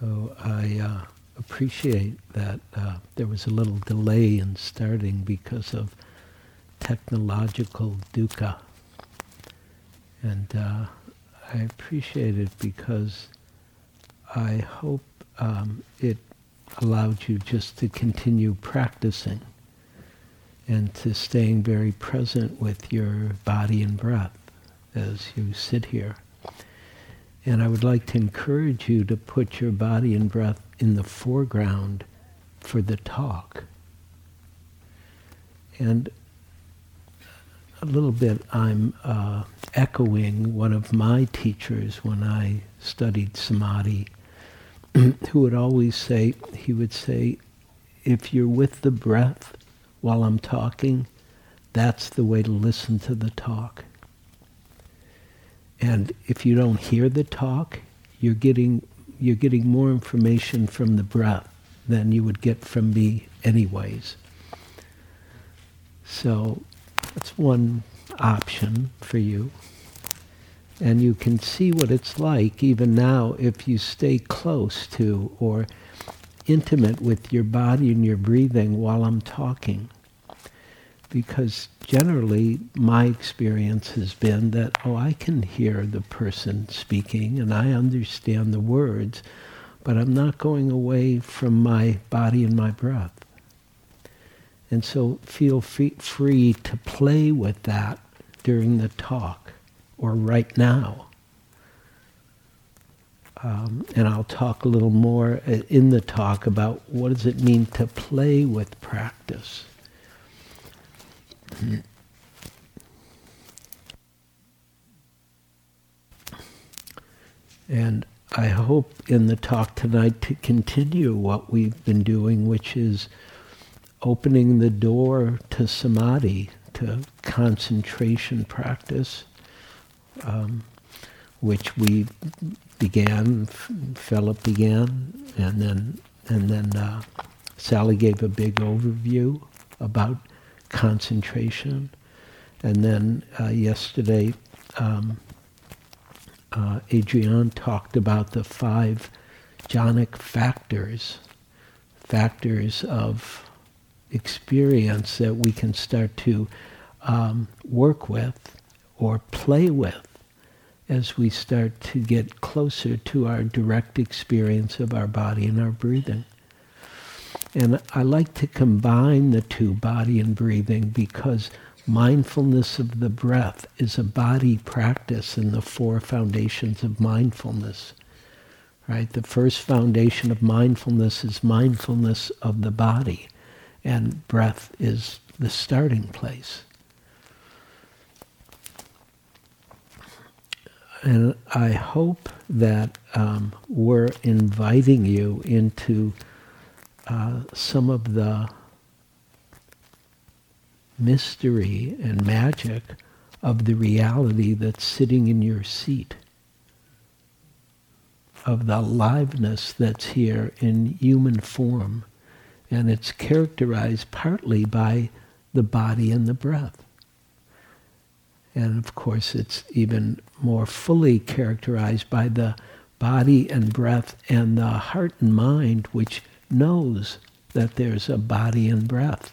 So I uh, appreciate that uh, there was a little delay in starting because of technological dukkha. And uh, I appreciate it because I hope um, it allowed you just to continue practicing and to staying very present with your body and breath as you sit here. And I would like to encourage you to put your body and breath in the foreground for the talk. And a little bit I'm uh, echoing one of my teachers when I studied samadhi, who would always say, he would say, if you're with the breath while I'm talking, that's the way to listen to the talk. And if you don't hear the talk, you're getting, you're getting more information from the breath than you would get from me anyways. So that's one option for you. And you can see what it's like even now if you stay close to or intimate with your body and your breathing while I'm talking because generally my experience has been that, oh, I can hear the person speaking and I understand the words, but I'm not going away from my body and my breath. And so feel free, free to play with that during the talk or right now. Um, and I'll talk a little more uh, in the talk about what does it mean to play with practice. And I hope in the talk tonight to continue what we've been doing, which is opening the door to samadhi, to concentration practice, um, which we began, Philip began, and then and then uh, Sally gave a big overview about concentration. And then uh, yesterday, um, uh, Adrienne talked about the five jhanic factors, factors of experience that we can start to um, work with or play with as we start to get closer to our direct experience of our body and our breathing. And I like to combine the two, body and breathing, because mindfulness of the breath is a body practice in the four foundations of mindfulness. Right? The first foundation of mindfulness is mindfulness of the body, and breath is the starting place. And I hope that um, we're inviting you into uh, some of the mystery and magic of the reality that's sitting in your seat, of the aliveness that's here in human form. And it's characterized partly by the body and the breath. And of course, it's even more fully characterized by the body and breath and the heart and mind, which knows that there's a body and breath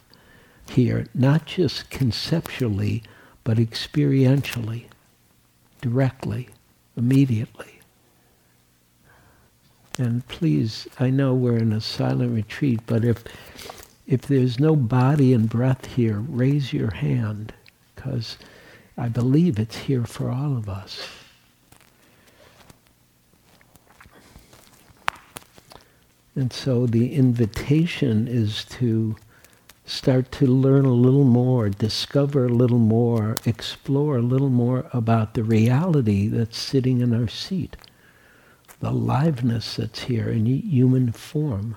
here, not just conceptually, but experientially, directly, immediately. And please, I know we're in a silent retreat, but if if there's no body and breath here, raise your hand, because I believe it's here for all of us. And so the invitation is to start to learn a little more, discover a little more, explore a little more about the reality that's sitting in our seat, the liveness that's here in human form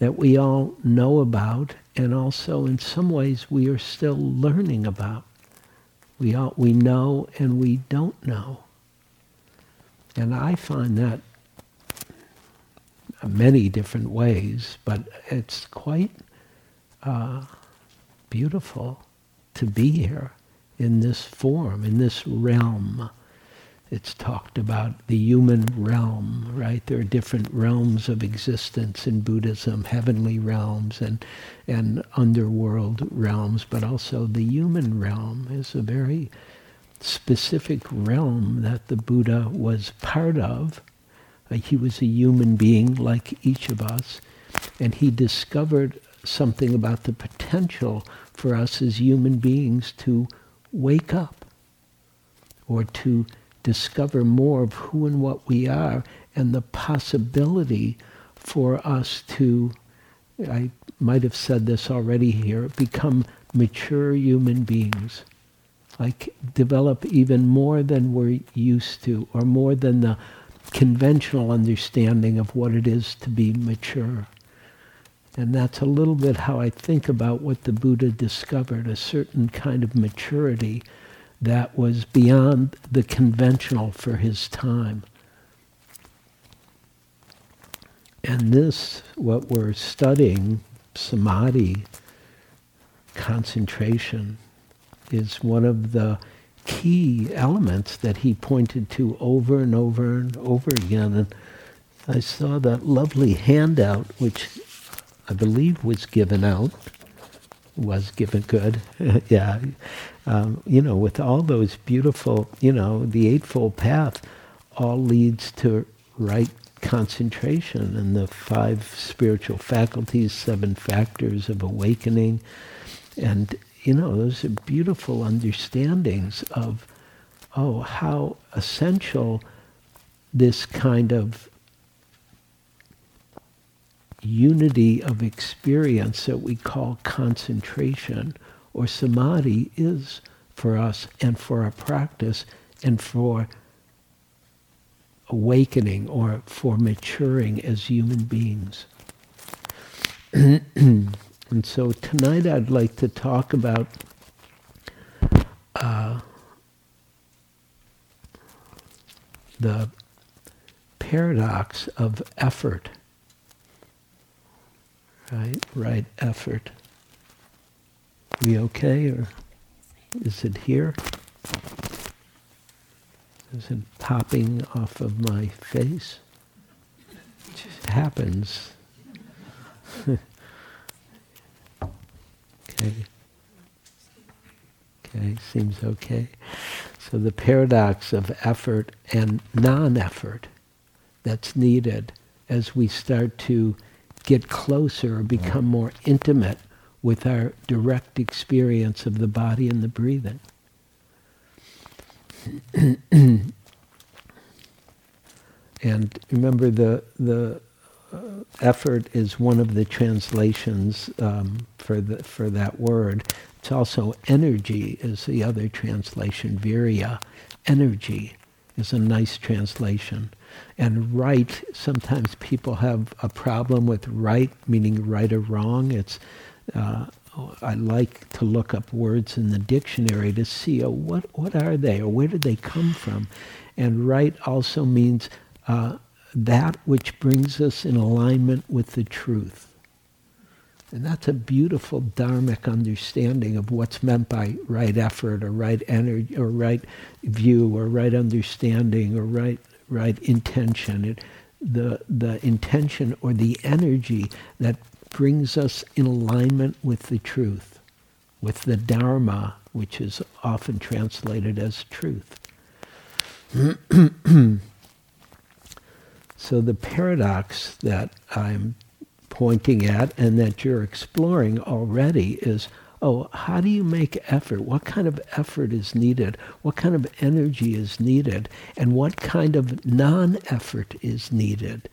that we all know about and also in some ways we are still learning about. We, all, we know and we don't know. And I find that many different ways, but it's quite uh, beautiful to be here in this form, in this realm. it's talked about the human realm, right? There are different realms of existence in Buddhism, heavenly realms and, and underworld realms, but also the human realm is a very specific realm that the Buddha was part of. Uh, he was a human being like each of us, and he discovered something about the potential for us as human beings to wake up or to discover more of who and what we are and the possibility for us to, I might have said this already here, become mature human beings. Like develop even more than we're used to, or more than the conventional understanding of what it is to be mature. And that's a little bit how I think about what the Buddha discovered, a certain kind of maturity that was beyond the conventional for his time. And this, what we're studying, samadhi, concentration, is one of the key elements that he pointed to over and over and over again. And I saw that lovely handout, which I believe was given out, was given good, yeah, um, you know, with all those beautiful, you know, the Eightfold Path all leads to right concentration and the five spiritual faculties, seven factors of awakening. And, you know, those are beautiful understandings of, oh, how essential this kind of unity of experience that we call concentration or samadhi is for us and for our practice and for awakening or for maturing as human beings. and so tonight I'd like to talk about uh, the paradox of effort. Right? Right effort we okay or is it here? Is it popping off of my face? It just happens. okay. Okay, seems okay. So the paradox of effort and non-effort that's needed as we start to get closer or become more intimate with our direct experience of the body and the breathing. and remember, the the effort is one of the translations um, for the for that word. It's also energy is the other translation. Virya, energy, is a nice translation. And right, sometimes people have a problem with right, meaning right or wrong. It's uh, I like to look up words in the dictionary to see oh, what, what are they or where did they come from. And right also means uh, that which brings us in alignment with the truth. And that's a beautiful dharmic understanding of what's meant by right effort or right energy or right view or right understanding or right right intention. It, the the intention or the energy that brings us in alignment with the truth, with the Dharma, which is often translated as truth. so the paradox that I'm pointing at and that you're exploring already is oh, how do you make effort? What kind of effort is needed? What kind of energy is needed? And what kind of non effort is needed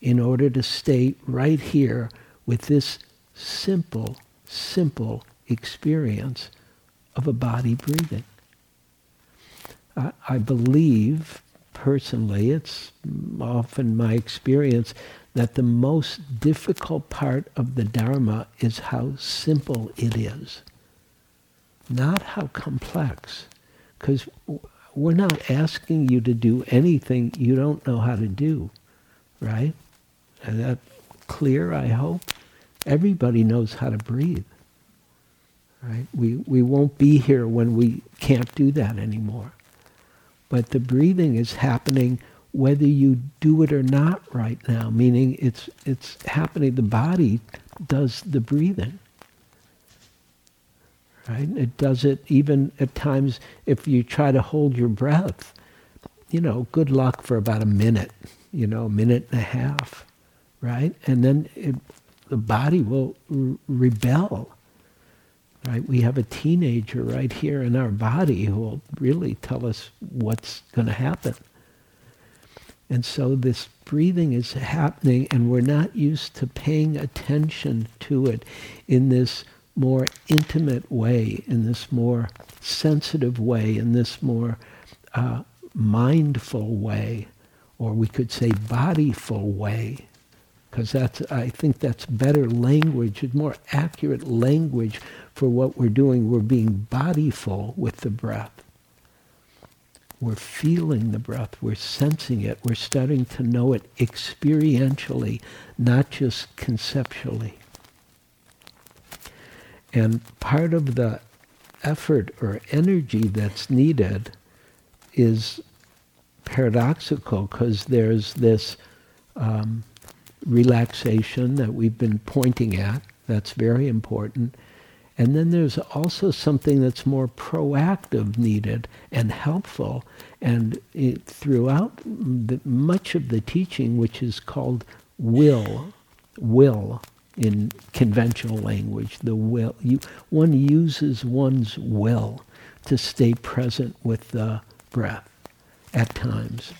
in order to stay right here with this simple, simple experience of a body breathing. I, I believe, personally, it's often my experience that the most difficult part of the Dharma is how simple it is, not how complex. Because we're not asking you to do anything you don't know how to do, right? Is that clear, I hope? Everybody knows how to breathe. Right? We, we won't be here when we can't do that anymore. But the breathing is happening whether you do it or not right now, meaning it's, it's happening, the body does the breathing. Right? It does it even at times if you try to hold your breath, you know, good luck for about a minute, you know, a minute and a half, right? And then it, the body will rebel, right? We have a teenager right here in our body who will really tell us what's going to happen. And so this breathing is happening and we're not used to paying attention to it in this more intimate way, in this more sensitive way, in this more uh, mindful way, or we could say bodyful way, because that's I think that's better language, more accurate language for what we're doing. We're being bodyful with the breath. We're feeling the breath, we're sensing it, we're starting to know it experientially, not just conceptually. And part of the effort or energy that's needed is paradoxical because there's this um, relaxation that we've been pointing at, that's very important, and then there's also something that's more proactive needed and helpful. And it, throughout the, much of the teaching, which is called will, will in conventional language, the will, you, one uses one's will to stay present with the breath at times.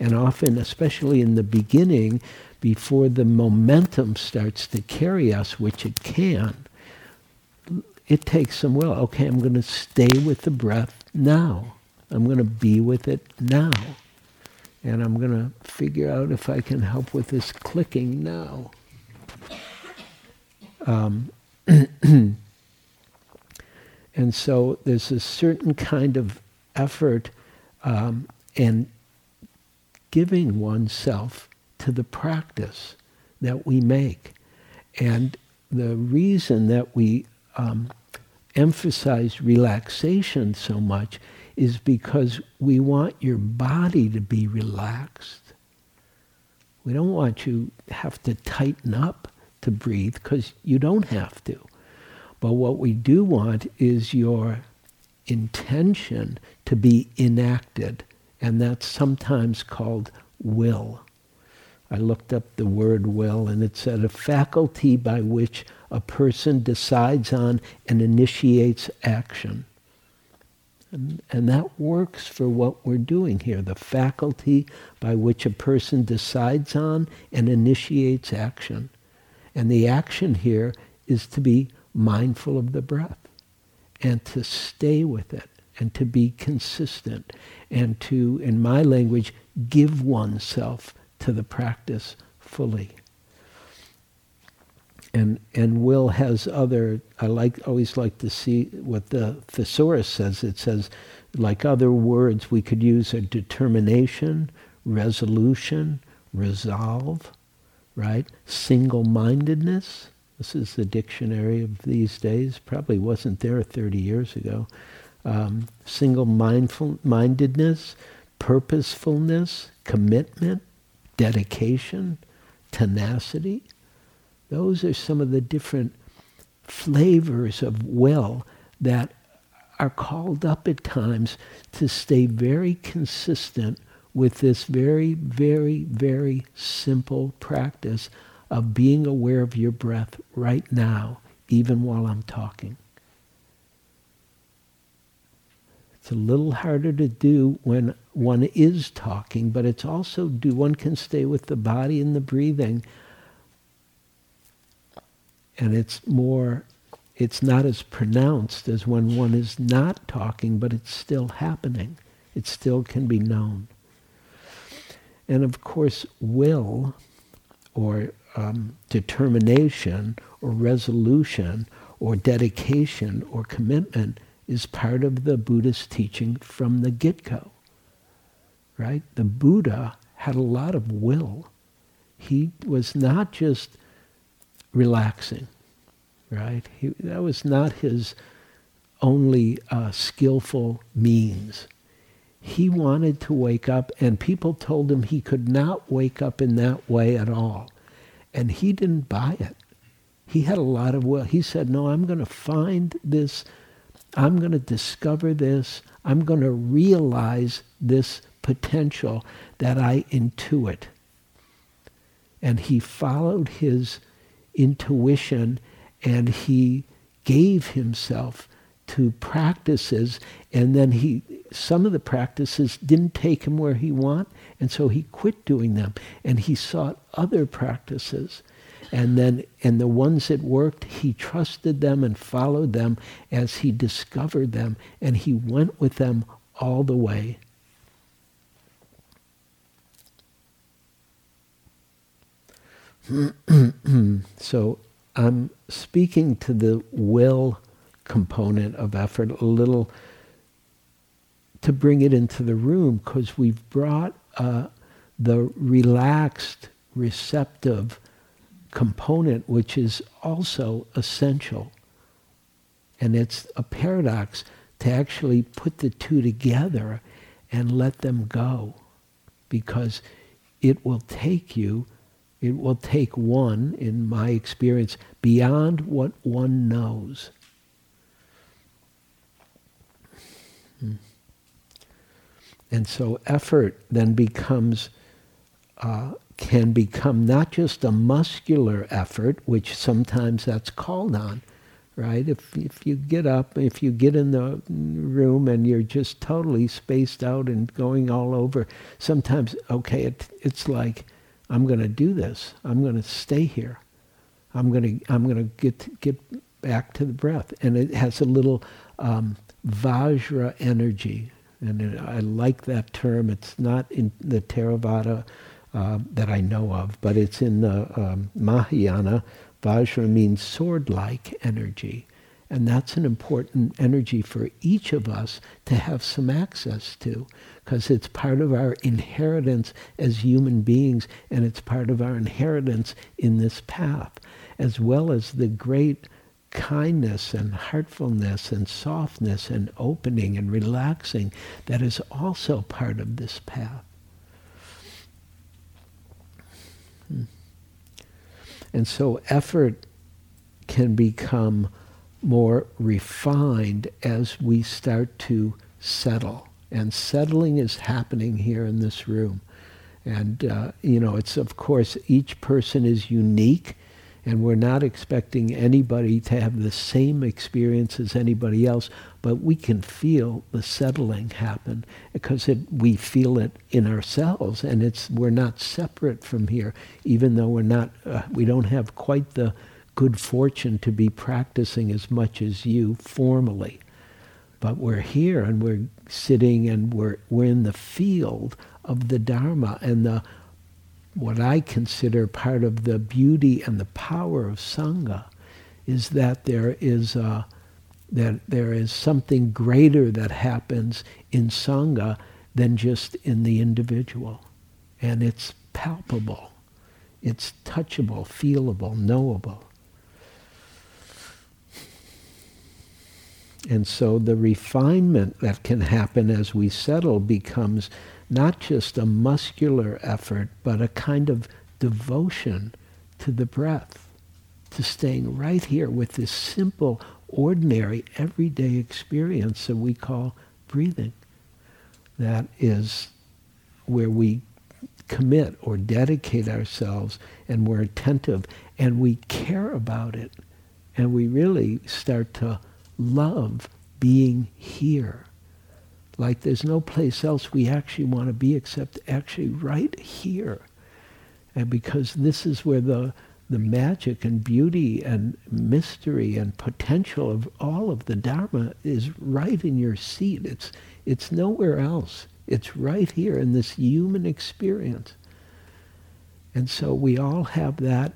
And often, especially in the beginning, before the momentum starts to carry us, which it can, it takes some will. Okay, I'm going to stay with the breath now. I'm going to be with it now. And I'm going to figure out if I can help with this clicking now. Um, and so there's a certain kind of effort um, and giving oneself to the practice that we make. And the reason that we um, emphasize relaxation so much is because we want your body to be relaxed. We don't want you have to tighten up to breathe because you don't have to. But what we do want is your intention to be enacted, and that's sometimes called will. I looked up the word will, and it said a faculty by which a person decides on and initiates action. And, and, that works for what we're doing here the faculty by which a person decides on and initiates action. And the action here is to be mindful of the breath and to stay with it and to be consistent and to, in my language, give oneself to the practice fully. And, and will has other, I like, always like to see what the thesaurus says. It says, like other words, we could use a determination, resolution, resolve, right? Single-mindedness. This is the dictionary of these days. Probably wasn't there 30 years ago. Um, single-mindedness, purposefulness, commitment, dedication, tenacity. Those are some of the different flavors of will that are called up at times to stay very consistent with this very, very, very simple practice of being aware of your breath right now, even while I'm talking. It's a little harder to do when one is talking, but it's also do one can stay with the body and the breathing. And it's more, it's not as pronounced as when one is not talking, but it's still happening. It still can be known. And of course, will or um, determination or resolution or dedication or commitment is part of the Buddhist teaching from the get-go. Right? The Buddha had a lot of will. He was not just relaxing, right? He, that was not his only uh, skillful means. he wanted to wake up, and people told him he could not wake up in that way at all. And he didn't buy it. He had a lot of will. He said, No, I'm going to find this. I'm going to discover this. I'm going to realize this potential that I intuit. And he followed his intuition and he gave himself to practices and then he some of the practices didn't take him where he want and so he quit doing them and he sought other practices and then and the ones that worked he trusted them and followed them as he discovered them and he went with them all the way. So i'm speaking to the will component of effort a little to bring it into the room because we've brought uh, the relaxed, receptive component, which is also essential. And it's a paradox to actually put the two together and let them go because it will take you, it will take one, in my experience, beyond what one knows. And so effort then becomes, uh, can become not just a muscular effort, which sometimes that's called on, right? If, if you get up, if you get in the room and you're just totally spaced out and going all over, sometimes, okay, it, it's like, I'm going to do this. I'm going to stay here. I'm going to, I'm going to get, get back to the breath. And it has a little um, Vajra energy, and I like that term. It's not in the Theravada uh, that I know of, but it's in the um, Mahayana. Vajra means sword-like energy. And that's an important energy for each of us to have some access to, because it's part of our inheritance as human beings, and it's part of our inheritance in this path, as well as the great kindness and heartfulness and softness and opening and relaxing that is also part of this path. And so effort can become more refined as we start to settle. And settling is happening here in this room. And, uh, you know, it's of course, each person is unique and we're not expecting anybody to have the same experience as anybody else, but we can feel the settling happen because it, we feel it in ourselves, and it's we're not separate from here, even though we're not uh, we don't have quite the good fortune to be practicing as much as you formally. But we're here and we're sitting and we're, we're in the field of the Dharma and the what I consider part of the beauty and the power of Sangha is that there is a, that there is something greater that happens in Sangha than just in the individual. And it's palpable. It's touchable, feelable, knowable. And so the refinement that can happen as we settle becomes not just a muscular effort, but a kind of devotion to the breath, to staying right here with this simple, ordinary, everyday experience that we call breathing. That is where we commit or dedicate ourselves and we're attentive and we care about it and we really start to love being here like there's no place else we actually want to be except actually right here. And because this is where the, the magic and beauty and mystery and potential of all of the Dharma is right in your seat. It's, it's nowhere else. It's right here in this human experience. And so we all have that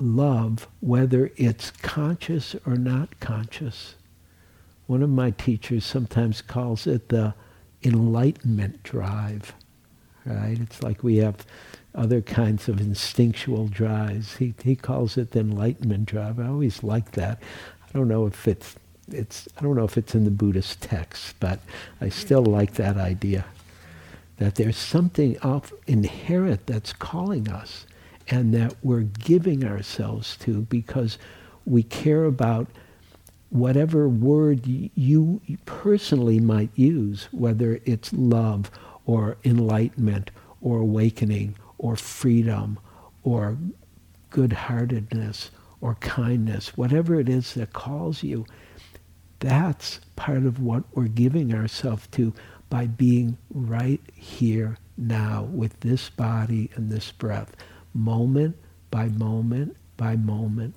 love, whether it's conscious or not conscious. One of my teachers sometimes calls it the enlightenment drive, right? It's like we have other kinds of instinctual drives. He, he calls it the enlightenment drive. I always like that. I don't know if it's it's I don't know if it's in the Buddhist text, but I still like that idea that there's something of inherent that's calling us and that we're giving ourselves to because we care about whatever word you personally might use, whether it's love or enlightenment or awakening or freedom or good-heartedness or kindness, whatever it is that calls you, that's part of what we're giving ourselves to by being right here now with this body and this breath, moment by moment by moment.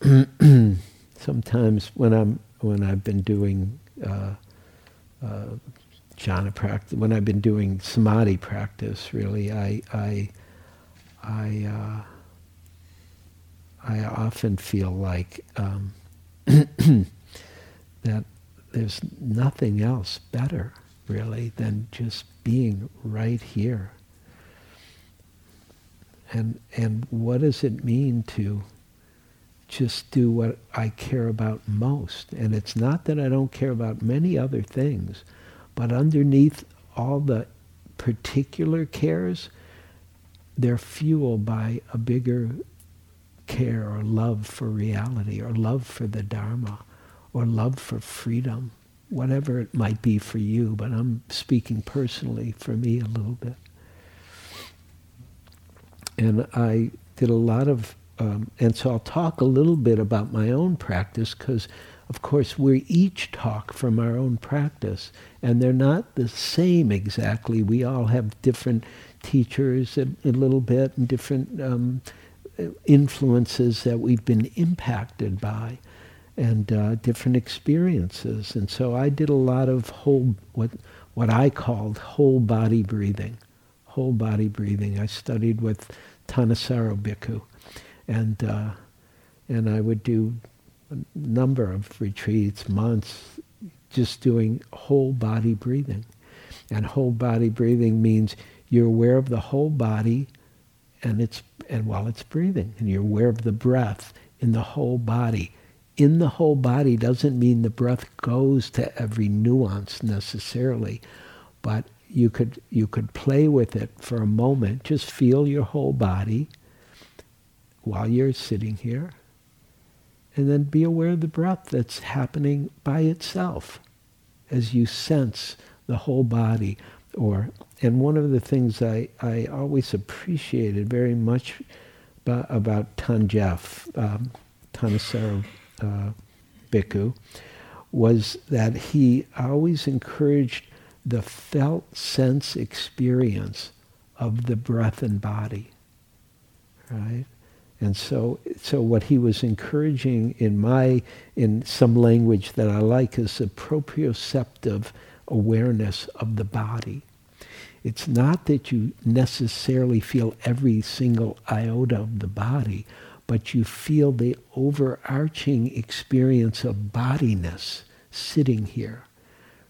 Sometimes when I'm when I've been doing uh, uh, jhana practice, when I've been doing samadhi practice, really, I I I uh, I often feel like um, that there's nothing else better, really, than just being right here. And and what does it mean to just do what I care about most? And it's not that I don't care about many other things, but underneath all the particular cares, they're fueled by a bigger care or love for reality or love for the Dharma or love for freedom, whatever it might be for you, but I'm speaking personally for me a little bit. And I did a lot of, um, and so I'll talk a little bit about my own practice because of course, we each talk from our own practice, and they're not the same exactly. We all have different teachers a, a little bit and different um, influences that we've been impacted by and uh, different experiences. And so I did a lot of whole, what, what I called whole body breathing. Whole body breathing. I studied with Thanissaro Bhikkhu. And, uh, and I would do a number of retreats, months, just doing whole body breathing. And whole body breathing means you're aware of the whole body and it's and while it's breathing and you're aware of the breath in the whole body. In the whole body doesn't mean the breath goes to every nuance necessarily, but you could you could play with it for a moment. Just feel your whole body while you're sitting here and then be aware of the breath that's happening by itself as you sense the whole body. Or and one of the things I, I always appreciated very much about, about Than Geoff, um, Thanissaro uh, Bhikkhu, was that he always encouraged the felt sense experience of the breath and body. Right? And so, so what he was encouraging in my, in some language that I like is a proprioceptive awareness of the body. It's not that you necessarily feel every single iota of the body, but you feel the overarching experience of bodiness sitting here,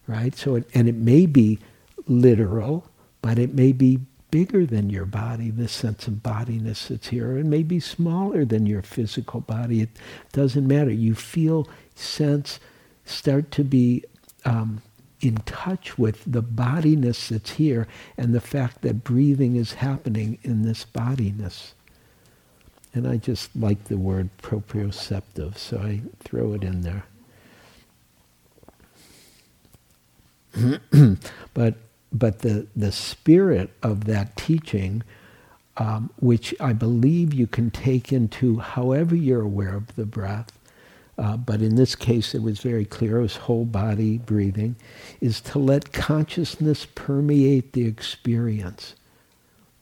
right? So, it, and it may be literal, but it may be bigger than your body, this sense of bodiness that's here. and may be smaller than your physical body. It doesn't matter. You feel, sense, start to be um, in touch with the bodiness that's here and the fact that breathing is happening in this bodiness. And I just like the word proprioceptive, so I throw it in there. but but the, the spirit of that teaching, um, which I believe you can take into however you're aware of the breath, uh, but in this case it was very clear, it was whole body breathing, is to let consciousness permeate the experience.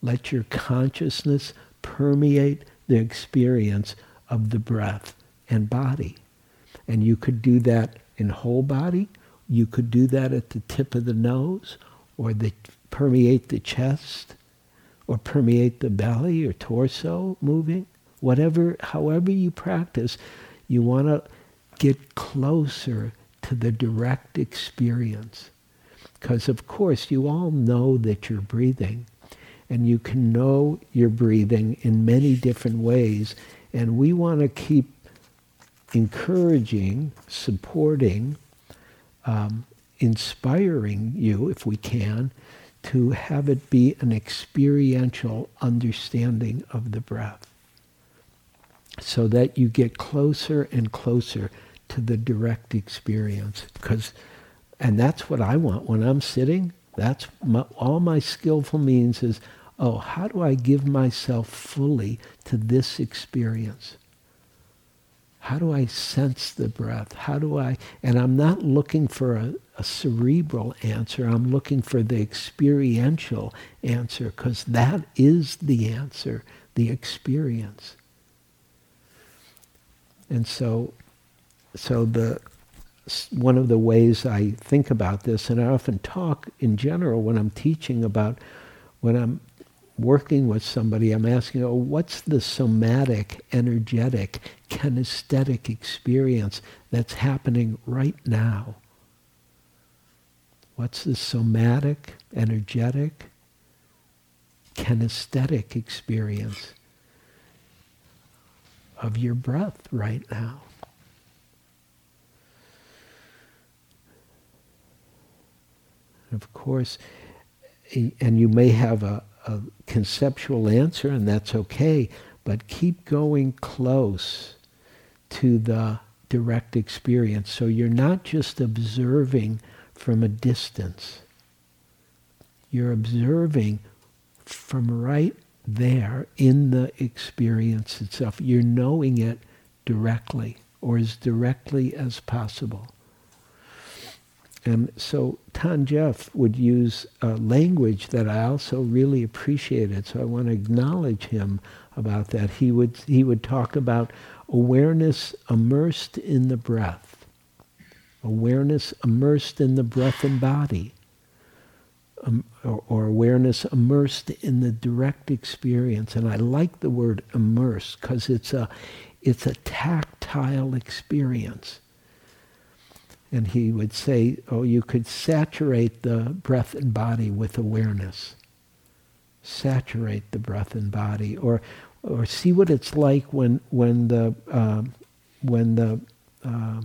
Let your consciousness permeate the experience of the breath and body. And you could do that in whole body. You could do that at the tip of the nose or the, permeate the chest or permeate the belly or torso moving. Whatever, however you practice, you want to get closer to the direct experience. Because of course you all know that you're breathing and you can know you're breathing in many different ways And we want to keep encouraging, supporting, um, inspiring you, if we can, to have it be an experiential understanding of the breath. So that you get closer and closer to the direct experience. Because and that's what I want. When I'm sitting that's my, all my skillful means is oh how do I give myself fully to this experience how do I sense the breath? How do I and I'm not looking for a, a cerebral answer. I'm looking for the experiential answer because that is the answer the experience. And so, so the one of the ways I think about this, and I often talk in general when I'm teaching about when I'm working with somebody, I'm asking, oh, what's the somatic, energetic, kinesthetic experience that's happening right now? What's the somatic, energetic, kinesthetic experience of your breath right now. Of course, and you may have a, a conceptual answer, and that's okay, but keep going close to the direct experience. So you're not just observing from a distance. You're observing from right there in the experience itself. You're knowing it directly or as directly as possible. And so Than Geoff would use a language that I also really appreciated. So I want to acknowledge him about that. He would, he would talk about awareness immersed in the breath. Awareness immersed in the breath and body um, or, or, awareness immersed in the direct experience. And I like the word immerse because it's a, it's a tactile experience. And he would say, oh, you could saturate the breath and body with awareness. Saturate the breath and body. Or, or see what it's like when, when, the, uh, when, the, uh,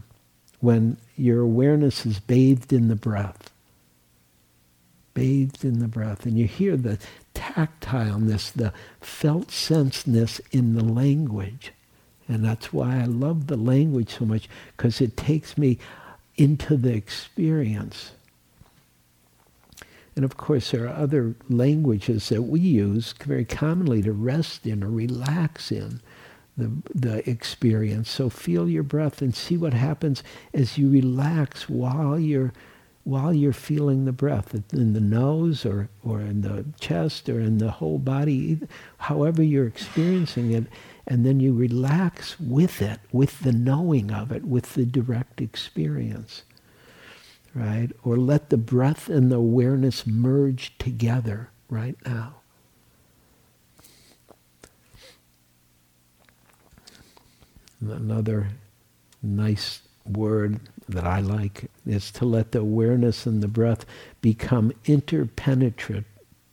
when your awareness is bathed in the breath bathed in the breath. And you hear the tactileness, the felt senseness in the language. And that's why I love the language so much, because it takes me into the experience. And of course, there are other languages that we use very commonly to rest in or relax in the, the experience. So feel your breath and see what happens as you relax while you're while you're feeling the breath in the nose or, or in the chest or in the whole body, however you're experiencing it, and then you relax with it, with the knowing of it, with the direct experience. Right? Or let the breath and the awareness merge together right now. Another nice word that I like is to let the awareness and the breath become interpenetrative,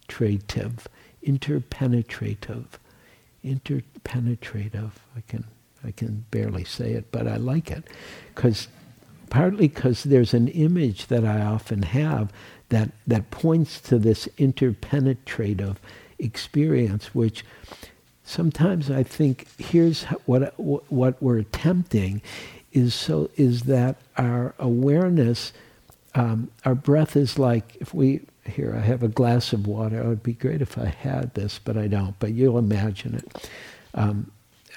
interpenetrative, interpenetrative. I can I can barely say it, but I like it because partly because there's an image that I often have that that points to this interpenetrative experience, which sometimes I think here's what what we're attempting is so is that our awareness, um, our breath is like if we here I have a glass of water. It would be great if I had this, but I don't. But you'll imagine it. Um,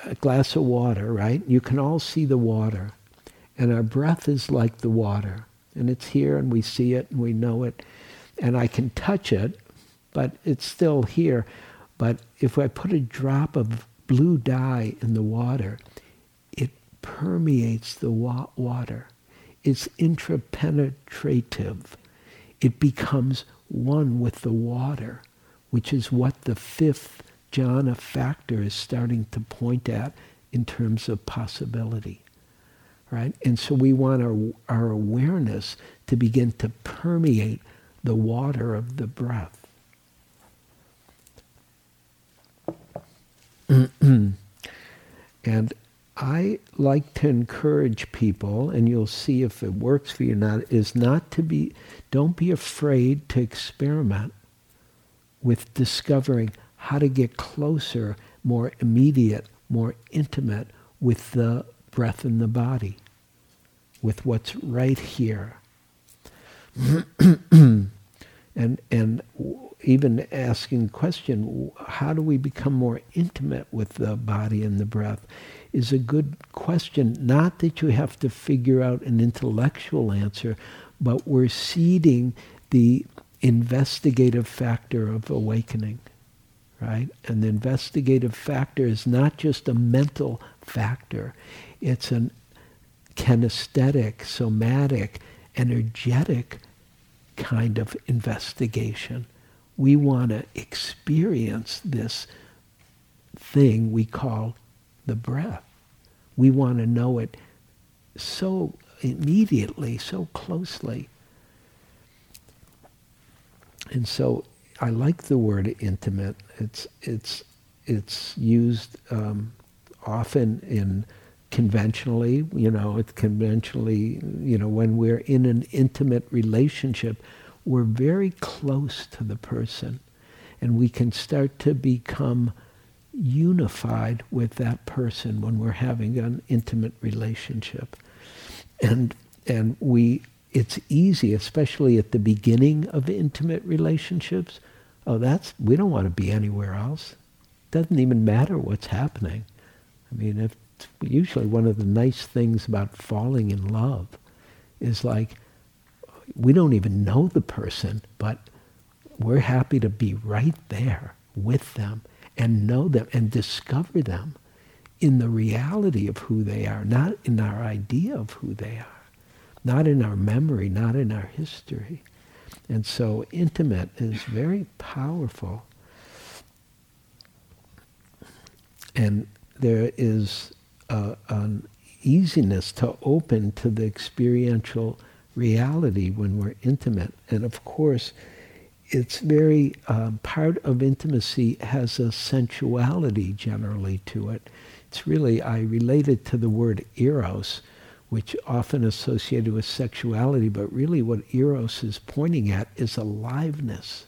a glass of water, right? You can all see the water, and our breath is like the water, and it's here, and we see it, and we know it, and I can touch it, but it's still here. But if I put a drop of blue dye in the water, it permeates the wa- water. It's intrapenetrative. It becomes one with the water, which is what the fifth jhana factor is starting to point at in terms of possibility. Right? And so we want our, our awareness to begin to permeate the water of the breath. And I like to encourage people, and you'll see if it works for you or not, is not to be, don't be afraid to experiment with discovering how to get closer, more immediate, more intimate with the breath in the body, with what's right here. and and even asking the question, how do we become more intimate with the body and the breath, is a good question. Not that you have to figure out an intellectual answer, but we're seeding the investigative factor of awakening, right? And the investigative factor is not just a mental factor, it's an kinesthetic, somatic, energetic kind of investigation. We want to experience this thing we call the breath. We want to know it so immediately, so closely. And so I like the word intimate. It's, it's, it's used um, often in conventionally, you know, it's conventionally, you know, when we're in an intimate relationship, we're very close to the person and we can start to become unified with that person when we're having an intimate relationship. And and we it's easy, especially at the beginning of intimate relationships. Oh, that's we don't want to be anywhere else. Doesn't even matter what's happening. I mean, if usually one of the nice things about falling in love is like we don't even know the person, but we're happy to be right there with them and know them and discover them in the reality of who they are, not in our idea of who they are, not in our memory, not in our history. And so intimate is very powerful. And there is an easiness to open to the experiential reality when we're intimate. And of course, it's very, um, part of intimacy has a sensuality generally to it. It's really, I relate it to the word eros, which often associated with sexuality, but really what eros is pointing at is aliveness.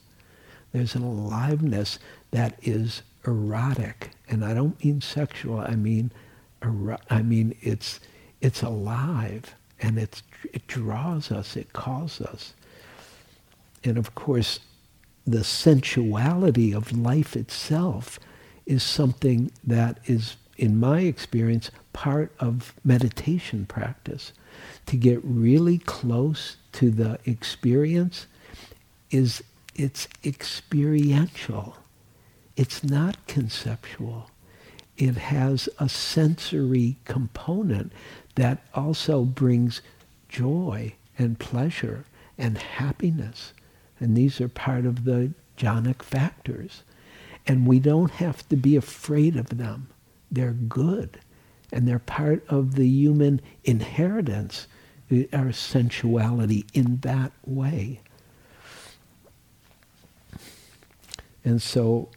There's an aliveness that is erotic. And I don't mean sexual, I mean I mean, it's, it's alive and it's, it draws us, it calls us. And of course, the sensuality of life itself is something that is, in my experience, part of meditation practice. To get really close to the experience is it's experiential. It's not conceptual it has a sensory component that also brings joy and pleasure and happiness. And these are part of the jhanic factors. And we don't have to be afraid of them. They're good. And they're part of the human inheritance, our sensuality in that way. And so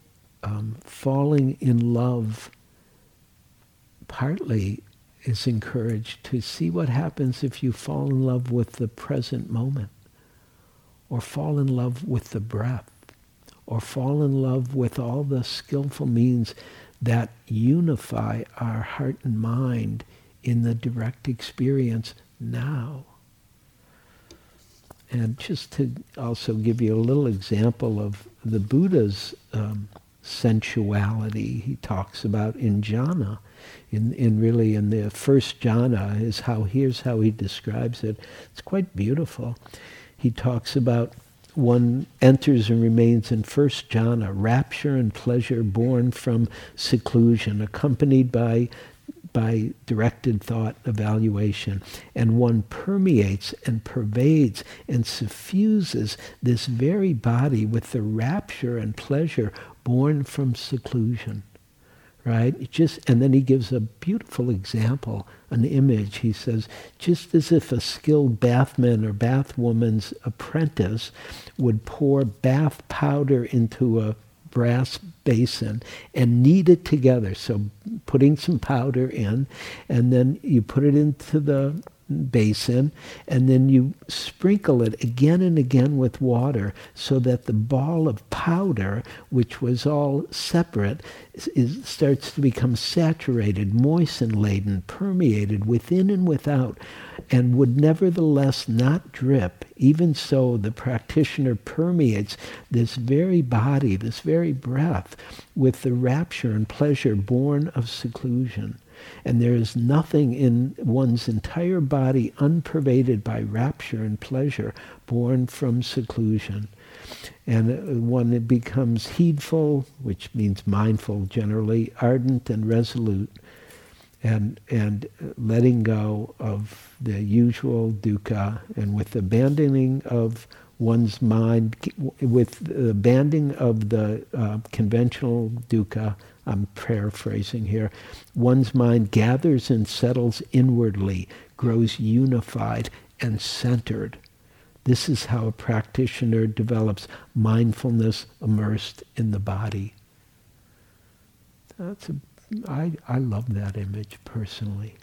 um, falling in love partly is encouraged to see what happens if you fall in love with the present moment, or fall in love with the breath, or fall in love with all the skillful means that unify our heart and mind in the direct experience now. And just to also give you a little example of the Buddha's um, sensuality, he talks about in jhana in, in really in the first jhana is how here's how he describes it. It's quite beautiful. He talks about one enters and remains in first jhana, rapture and pleasure born from seclusion, accompanied by by directed thought evaluation. And one permeates and pervades and suffuses this very body with the rapture and pleasure born from seclusion right? It just and then he gives a beautiful example, an image. He says, just as if a skilled bathman or bathwoman's apprentice would pour bath powder into a brass basin and knead it together. So putting some powder in, and then you put it into the basin, and then you sprinkle it again and again with water so that the ball of powder, which was all separate, is, is, starts to become saturated, moisten laden, permeated within and without, and would nevertheless not drip. Even so, the practitioner permeates this very body, this very breath, with the rapture and pleasure born of seclusion. And there is nothing in one's entire body unpervaded by rapture and pleasure born from seclusion. And uh, one becomes heedful, which means mindful generally, ardent and resolute, and, and letting go of the usual dukkha, and with abandoning of one's mind, with the abandoning of the uh, conventional dukkha, I'm paraphrasing here, one's mind gathers and settles inwardly, grows unified and centered. This is how a practitioner develops mindfulness immersed in the body. That's a, I, I love that image personally.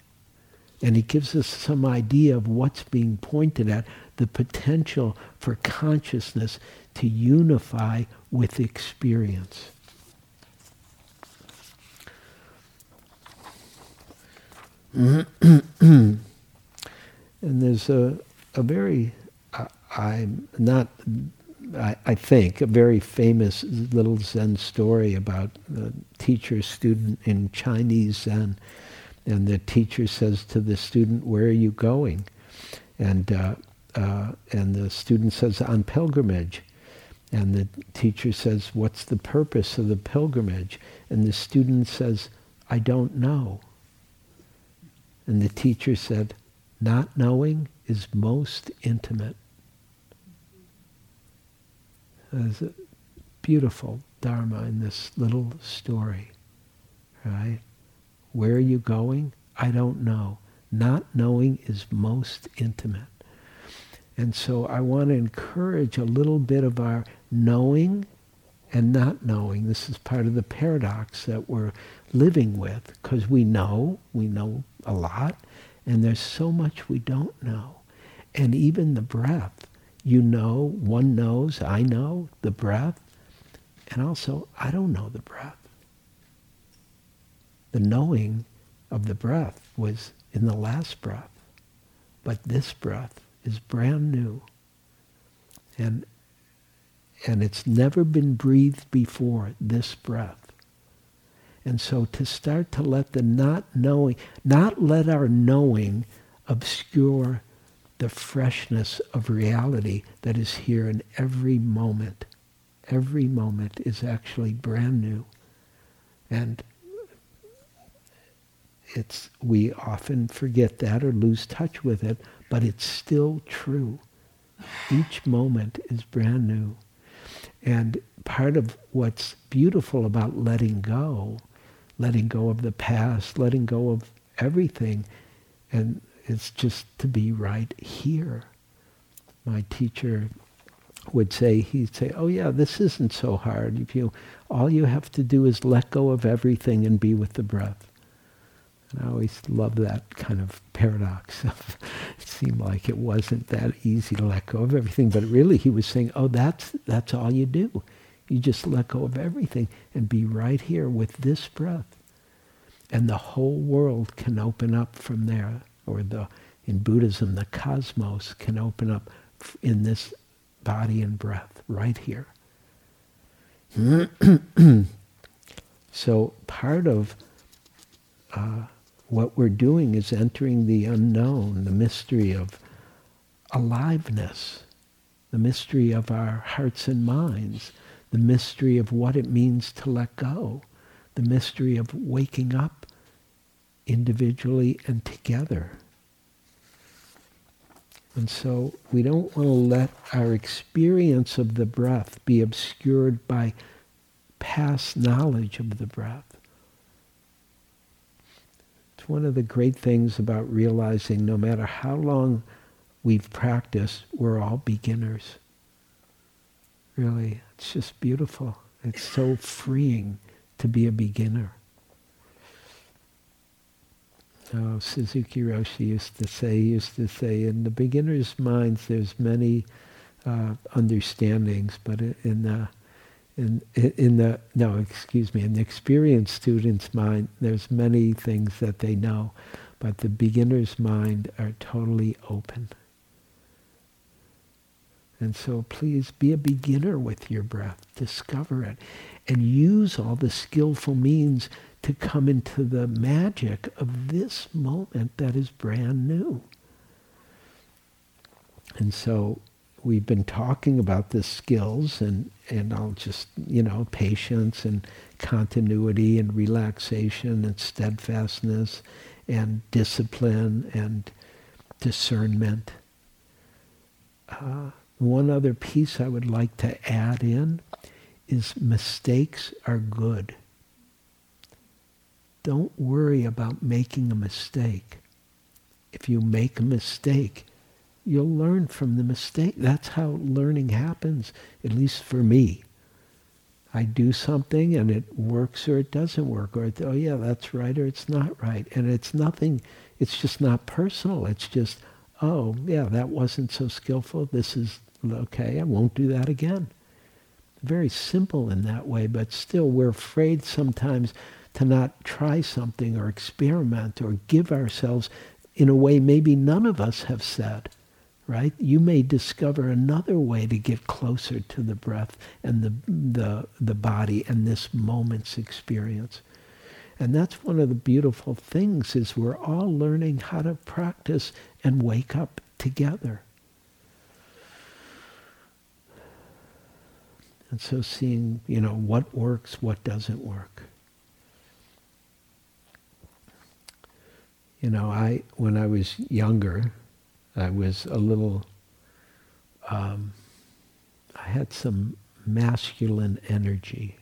And it gives us some idea of what's being pointed at, the potential for consciousness to unify with experience. and there's a, a very, uh, I'm not, I, I, think, a very famous little Zen story about a teacher student in Chinese Zen. And the teacher says to the student, where are you going? And, uh, uh, and the student says, on pilgrimage. And the teacher says, what's the purpose of the pilgrimage? And the student says, I don't know. And the teacher said, not knowing is most intimate. There's a beautiful Dharma in this little story, right? Where are you going? I don't know. Not knowing is most intimate. And so I want to encourage a little bit of our knowing and not knowing. This is part of the paradox that we're living with because we know, we know a lot, and there's so much we don't know. And even the breath, you know, one knows, I know the breath, and also I don't know the breath. The knowing of the breath was in the last breath, but this breath is brand new. And, and it's never been breathed before, this breath. And so to start to let the not knowing, not let our knowing obscure the freshness of reality that is here in every moment. Every moment is actually brand new. And it's we often forget that or lose touch with it, but it's still true. Each moment is brand new. And part of what's beautiful about letting go letting go of the past, letting go of everything. And it's just to be right here. My teacher would say, he'd say, oh yeah, this isn't so hard. If you, all you have to do is let go of everything and be with the breath. And I always love that kind of paradox. Of, it seemed like it wasn't that easy to let go of everything, but really he was saying, oh, that's, that's all you do. You just let go of everything and be right here with this breath. And the whole world can open up from there. Or the in Buddhism, the cosmos can open up in this body and breath right here. so part of uh, what we're doing is entering the unknown, the mystery of aliveness, the mystery of our hearts and minds, the mystery of what it means to let go, the mystery of waking up individually and together. And so we don't want to let our experience of the breath be obscured by past knowledge of the breath. It's one of the great things about realizing no matter how long we've practiced, we're all beginners. Really, it's just beautiful. It's so freeing to be a beginner. Oh, Suzuki Roshi used to say, used to say, in the beginner's minds, there's many uh, understandings, but in the in in the no, excuse me, in the experienced student's mind, there's many things that they know, but the beginner's mind are totally open. And so please be a beginner with your breath. Discover it. And use all the skillful means to come into the magic of this moment that is brand new. And so we've been talking about the skills and, and I'll just, you know, patience and continuity and relaxation and steadfastness and discipline and discernment. Uh, one other piece I would like to add in is mistakes are good. Don't worry about making a mistake. If you make a mistake, you'll learn from the mistake. That's how learning happens, at least for me. I do something and it works or it doesn't work, or oh yeah, that's right or it's not right. And it's nothing, it's just not personal. It's just, oh yeah, that wasn't so skillful. This is okay, I won't do that again. Very simple in that way, but still we're afraid sometimes to not try something or experiment or give ourselves in a way maybe none of us have said right? You may discover another way to get closer to the breath and the, the, the body and this moment's experience. And that's one of the beautiful things is we're all learning how to practice and wake up together. And so seeing, you know, what works, what doesn't work. You know, I when I was younger, I was a little, um, I had some masculine energy.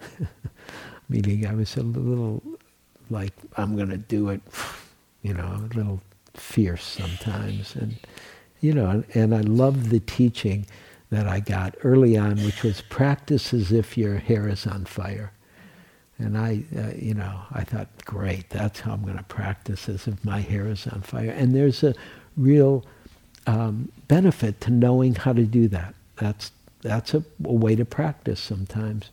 Meaning I was a little like, I'm going to do it, you know, a little fierce sometimes. And, you know, and, and I loved the teaching that I got early on, which was practice as if your hair is on fire. And I, uh, you know, I thought, great, that's how I'm going to practice as if my hair is on fire. And there's a real um, benefit to knowing how to do that. That's, that's a, a, way to practice sometimes.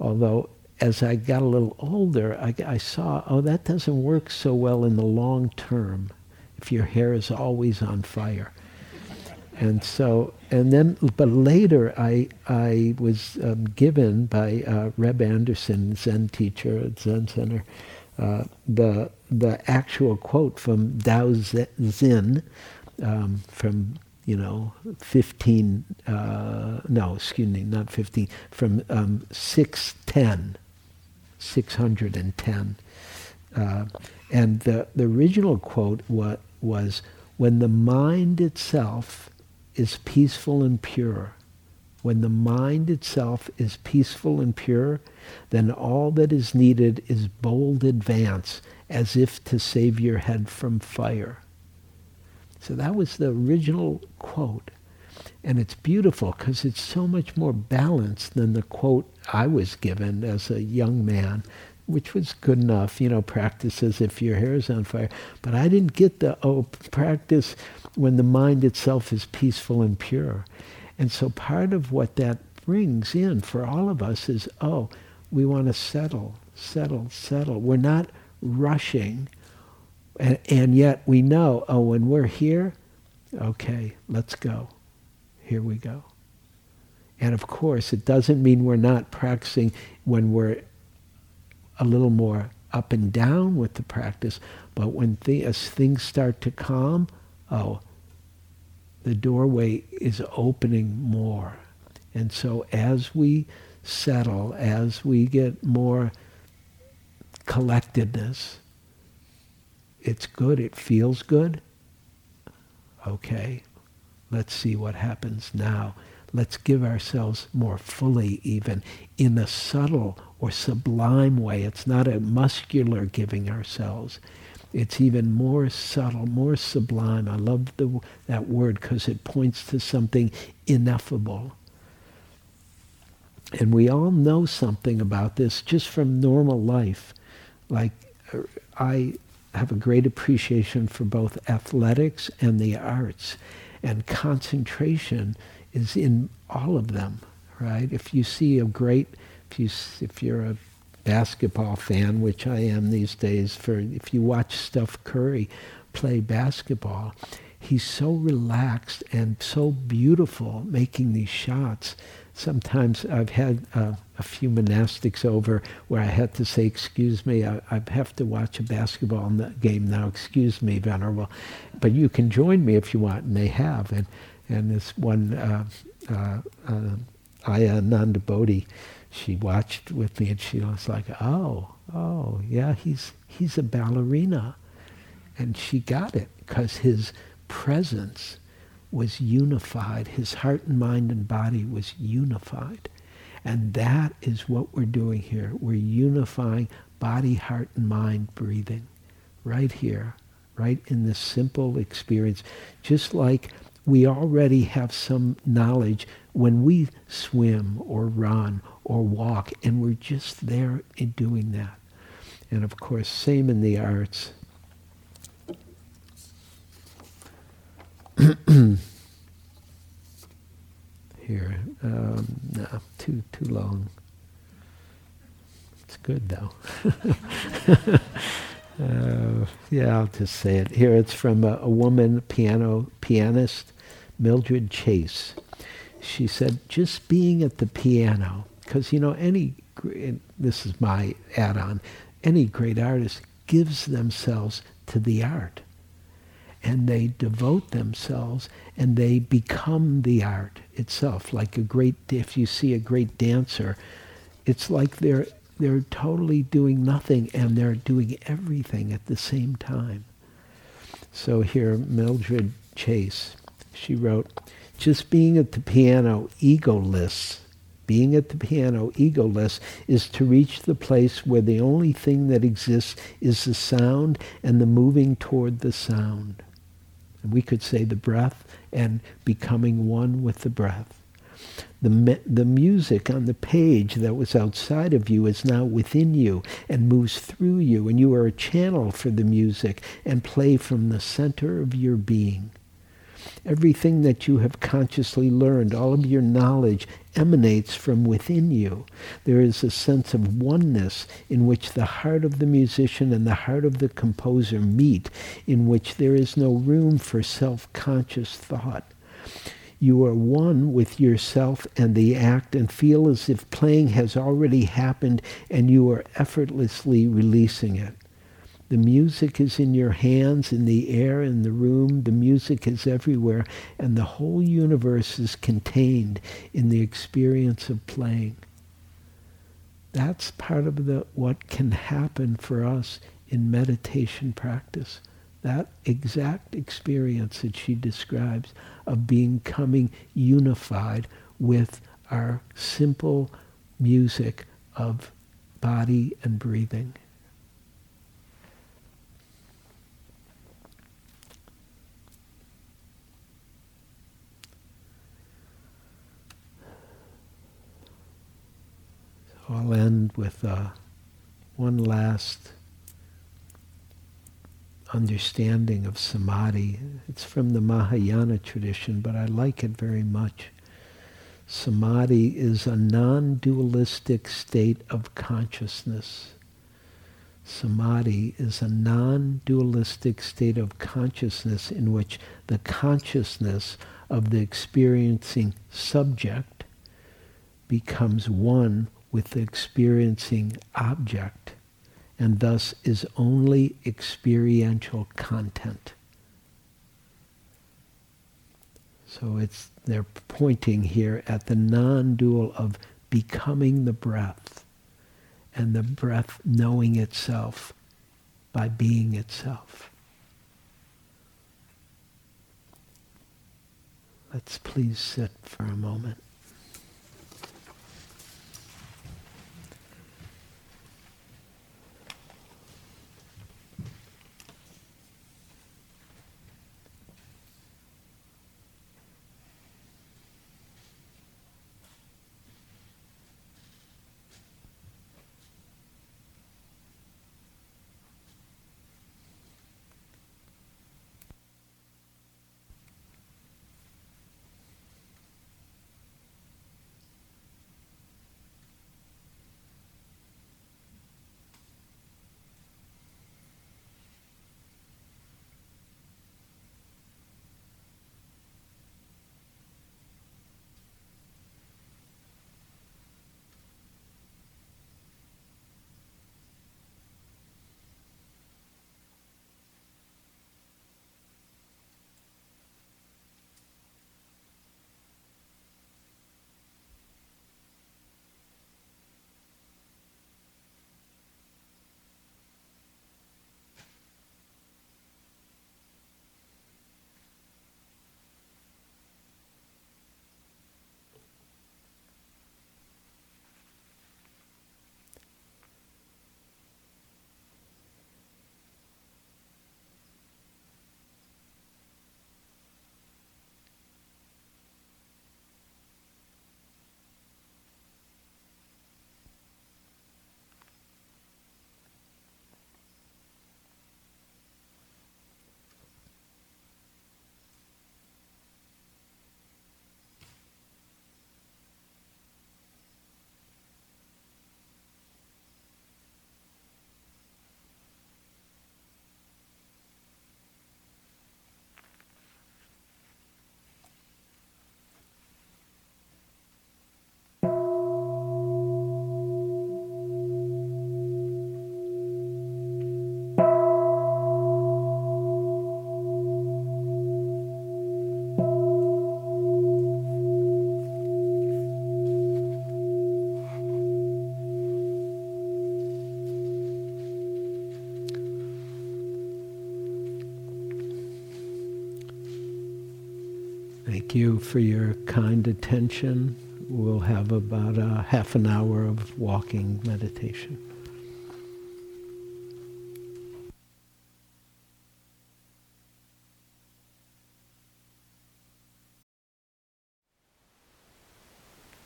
Although as I got a little older, I, I saw, oh, that doesn't work so well in the long term if your hair is always on fire. And so, and then, but later I, I was um, given by uh, Reb Anderson, Zen teacher at Zen Center, uh, the the actual quote from Daoxin um, from you know 15 uh, no excuse me not 15 from um, 610 610 uh, and the, the original quote what was when the mind itself is peaceful and pure when the mind itself is peaceful and pure then all that is needed is bold advance as if to save your head from fire. So that was the original quote. And it's beautiful because it's so much more balanced than the quote I was given as a young man, which was good enough, you know, practice as if your hair is on fire. But I didn't get the, oh, practice when the mind itself is peaceful and pure. And so part of what that brings in for all of us is, oh, we want to settle, settle, settle. We're not rushing. And, and yet we know, oh, when we're here, okay, let's go. Here we go. And of course, it doesn't mean we're not practicing when we're a little more up and down with the practice, but when th- as things start to calm, oh, the doorway is opening more. And so as we settle, as we get more collectedness, it's good, it feels good. Okay, let's see what happens now. Let's give ourselves more fully, even in a subtle or sublime way. It's not a muscular giving ourselves. It's even more subtle, more sublime. I love the, that word because it points to something ineffable And we all know something about this just from normal life. Like, uh, I have a great appreciation for both athletics and the arts. And concentration is in all of them, right? If you see a great, you, if you're a basketball fan, which I am these days, for if you watch Steph Curry play basketball, he's so relaxed and so beautiful making these shots sometimes I've had uh, a few monastics over where I had to say, excuse me, I, I, have to watch a basketball game now, excuse me, Venerable. But you can join me if you want, and they have. And, and this one, uh, uh, uh, Bodhi, she watched with me and she was like, oh, oh, yeah, he's, he's a ballerina. And she got it because his presence was unified. His heart and mind and body was unified. And that is what we're doing here. We're unifying body, heart, and mind breathing right here, right in this simple experience. Just like we already have some knowledge when we swim or run or walk, and we're just there in doing that. And of course, same in the arts. Here, um, no, too too long. It's good though. uh, yeah, I'll just say it. Here, it's from a, a woman piano pianist, Mildred Chase. She said, just being at the piano, because you know any. This is my add-on. Any great artist gives themselves to the art and they devote themselves and they become the art itself. Like a great, if you see a great dancer, it's like they're they're totally doing nothing and they're doing everything at the same time. So here, Mildred Chase, she wrote, just being at the piano egoless, being at the piano egoless is to reach the place where the only thing that exists is the sound and the moving toward the sound. And We could say the breath and becoming one with the breath. The, the music on the page that was outside of you is now within you and moves through you, and you are a channel for the music and play from the center of your being. Everything that you have consciously learned, all of your knowledge emanates from within you. There is a sense of oneness in which the heart of the musician and the heart of the composer meet, in which there is no room for self-conscious thought. You are one with yourself and the act and feel as if playing has already happened and you are effortlessly releasing it. The music is in your hands, in the air, in the room. The music is everywhere. And the whole universe is contained in the experience of playing. That's part of the, what can happen for us in meditation practice. That exact experience that she describes of being coming unified with our simple music of body and breathing. I'll end with uh, one last understanding of samadhi. It's from the Mahayana tradition, but I like it very much. Samadhi is a non-dualistic state of consciousness. Samadhi is a non-dualistic state of consciousness in which the consciousness of the experiencing subject becomes one with the experiencing object and thus is only experiential content. So it's they're pointing here at the non-dual of becoming the breath and the breath knowing itself by being itself. Let's please sit for a moment. For your kind attention. We'll have about a half an hour of walking meditation.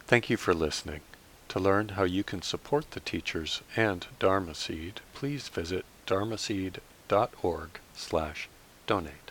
Thank you for listening. To learn how you can support the teachers and Dharma Seed, please visit dharmaseed.org slash donate.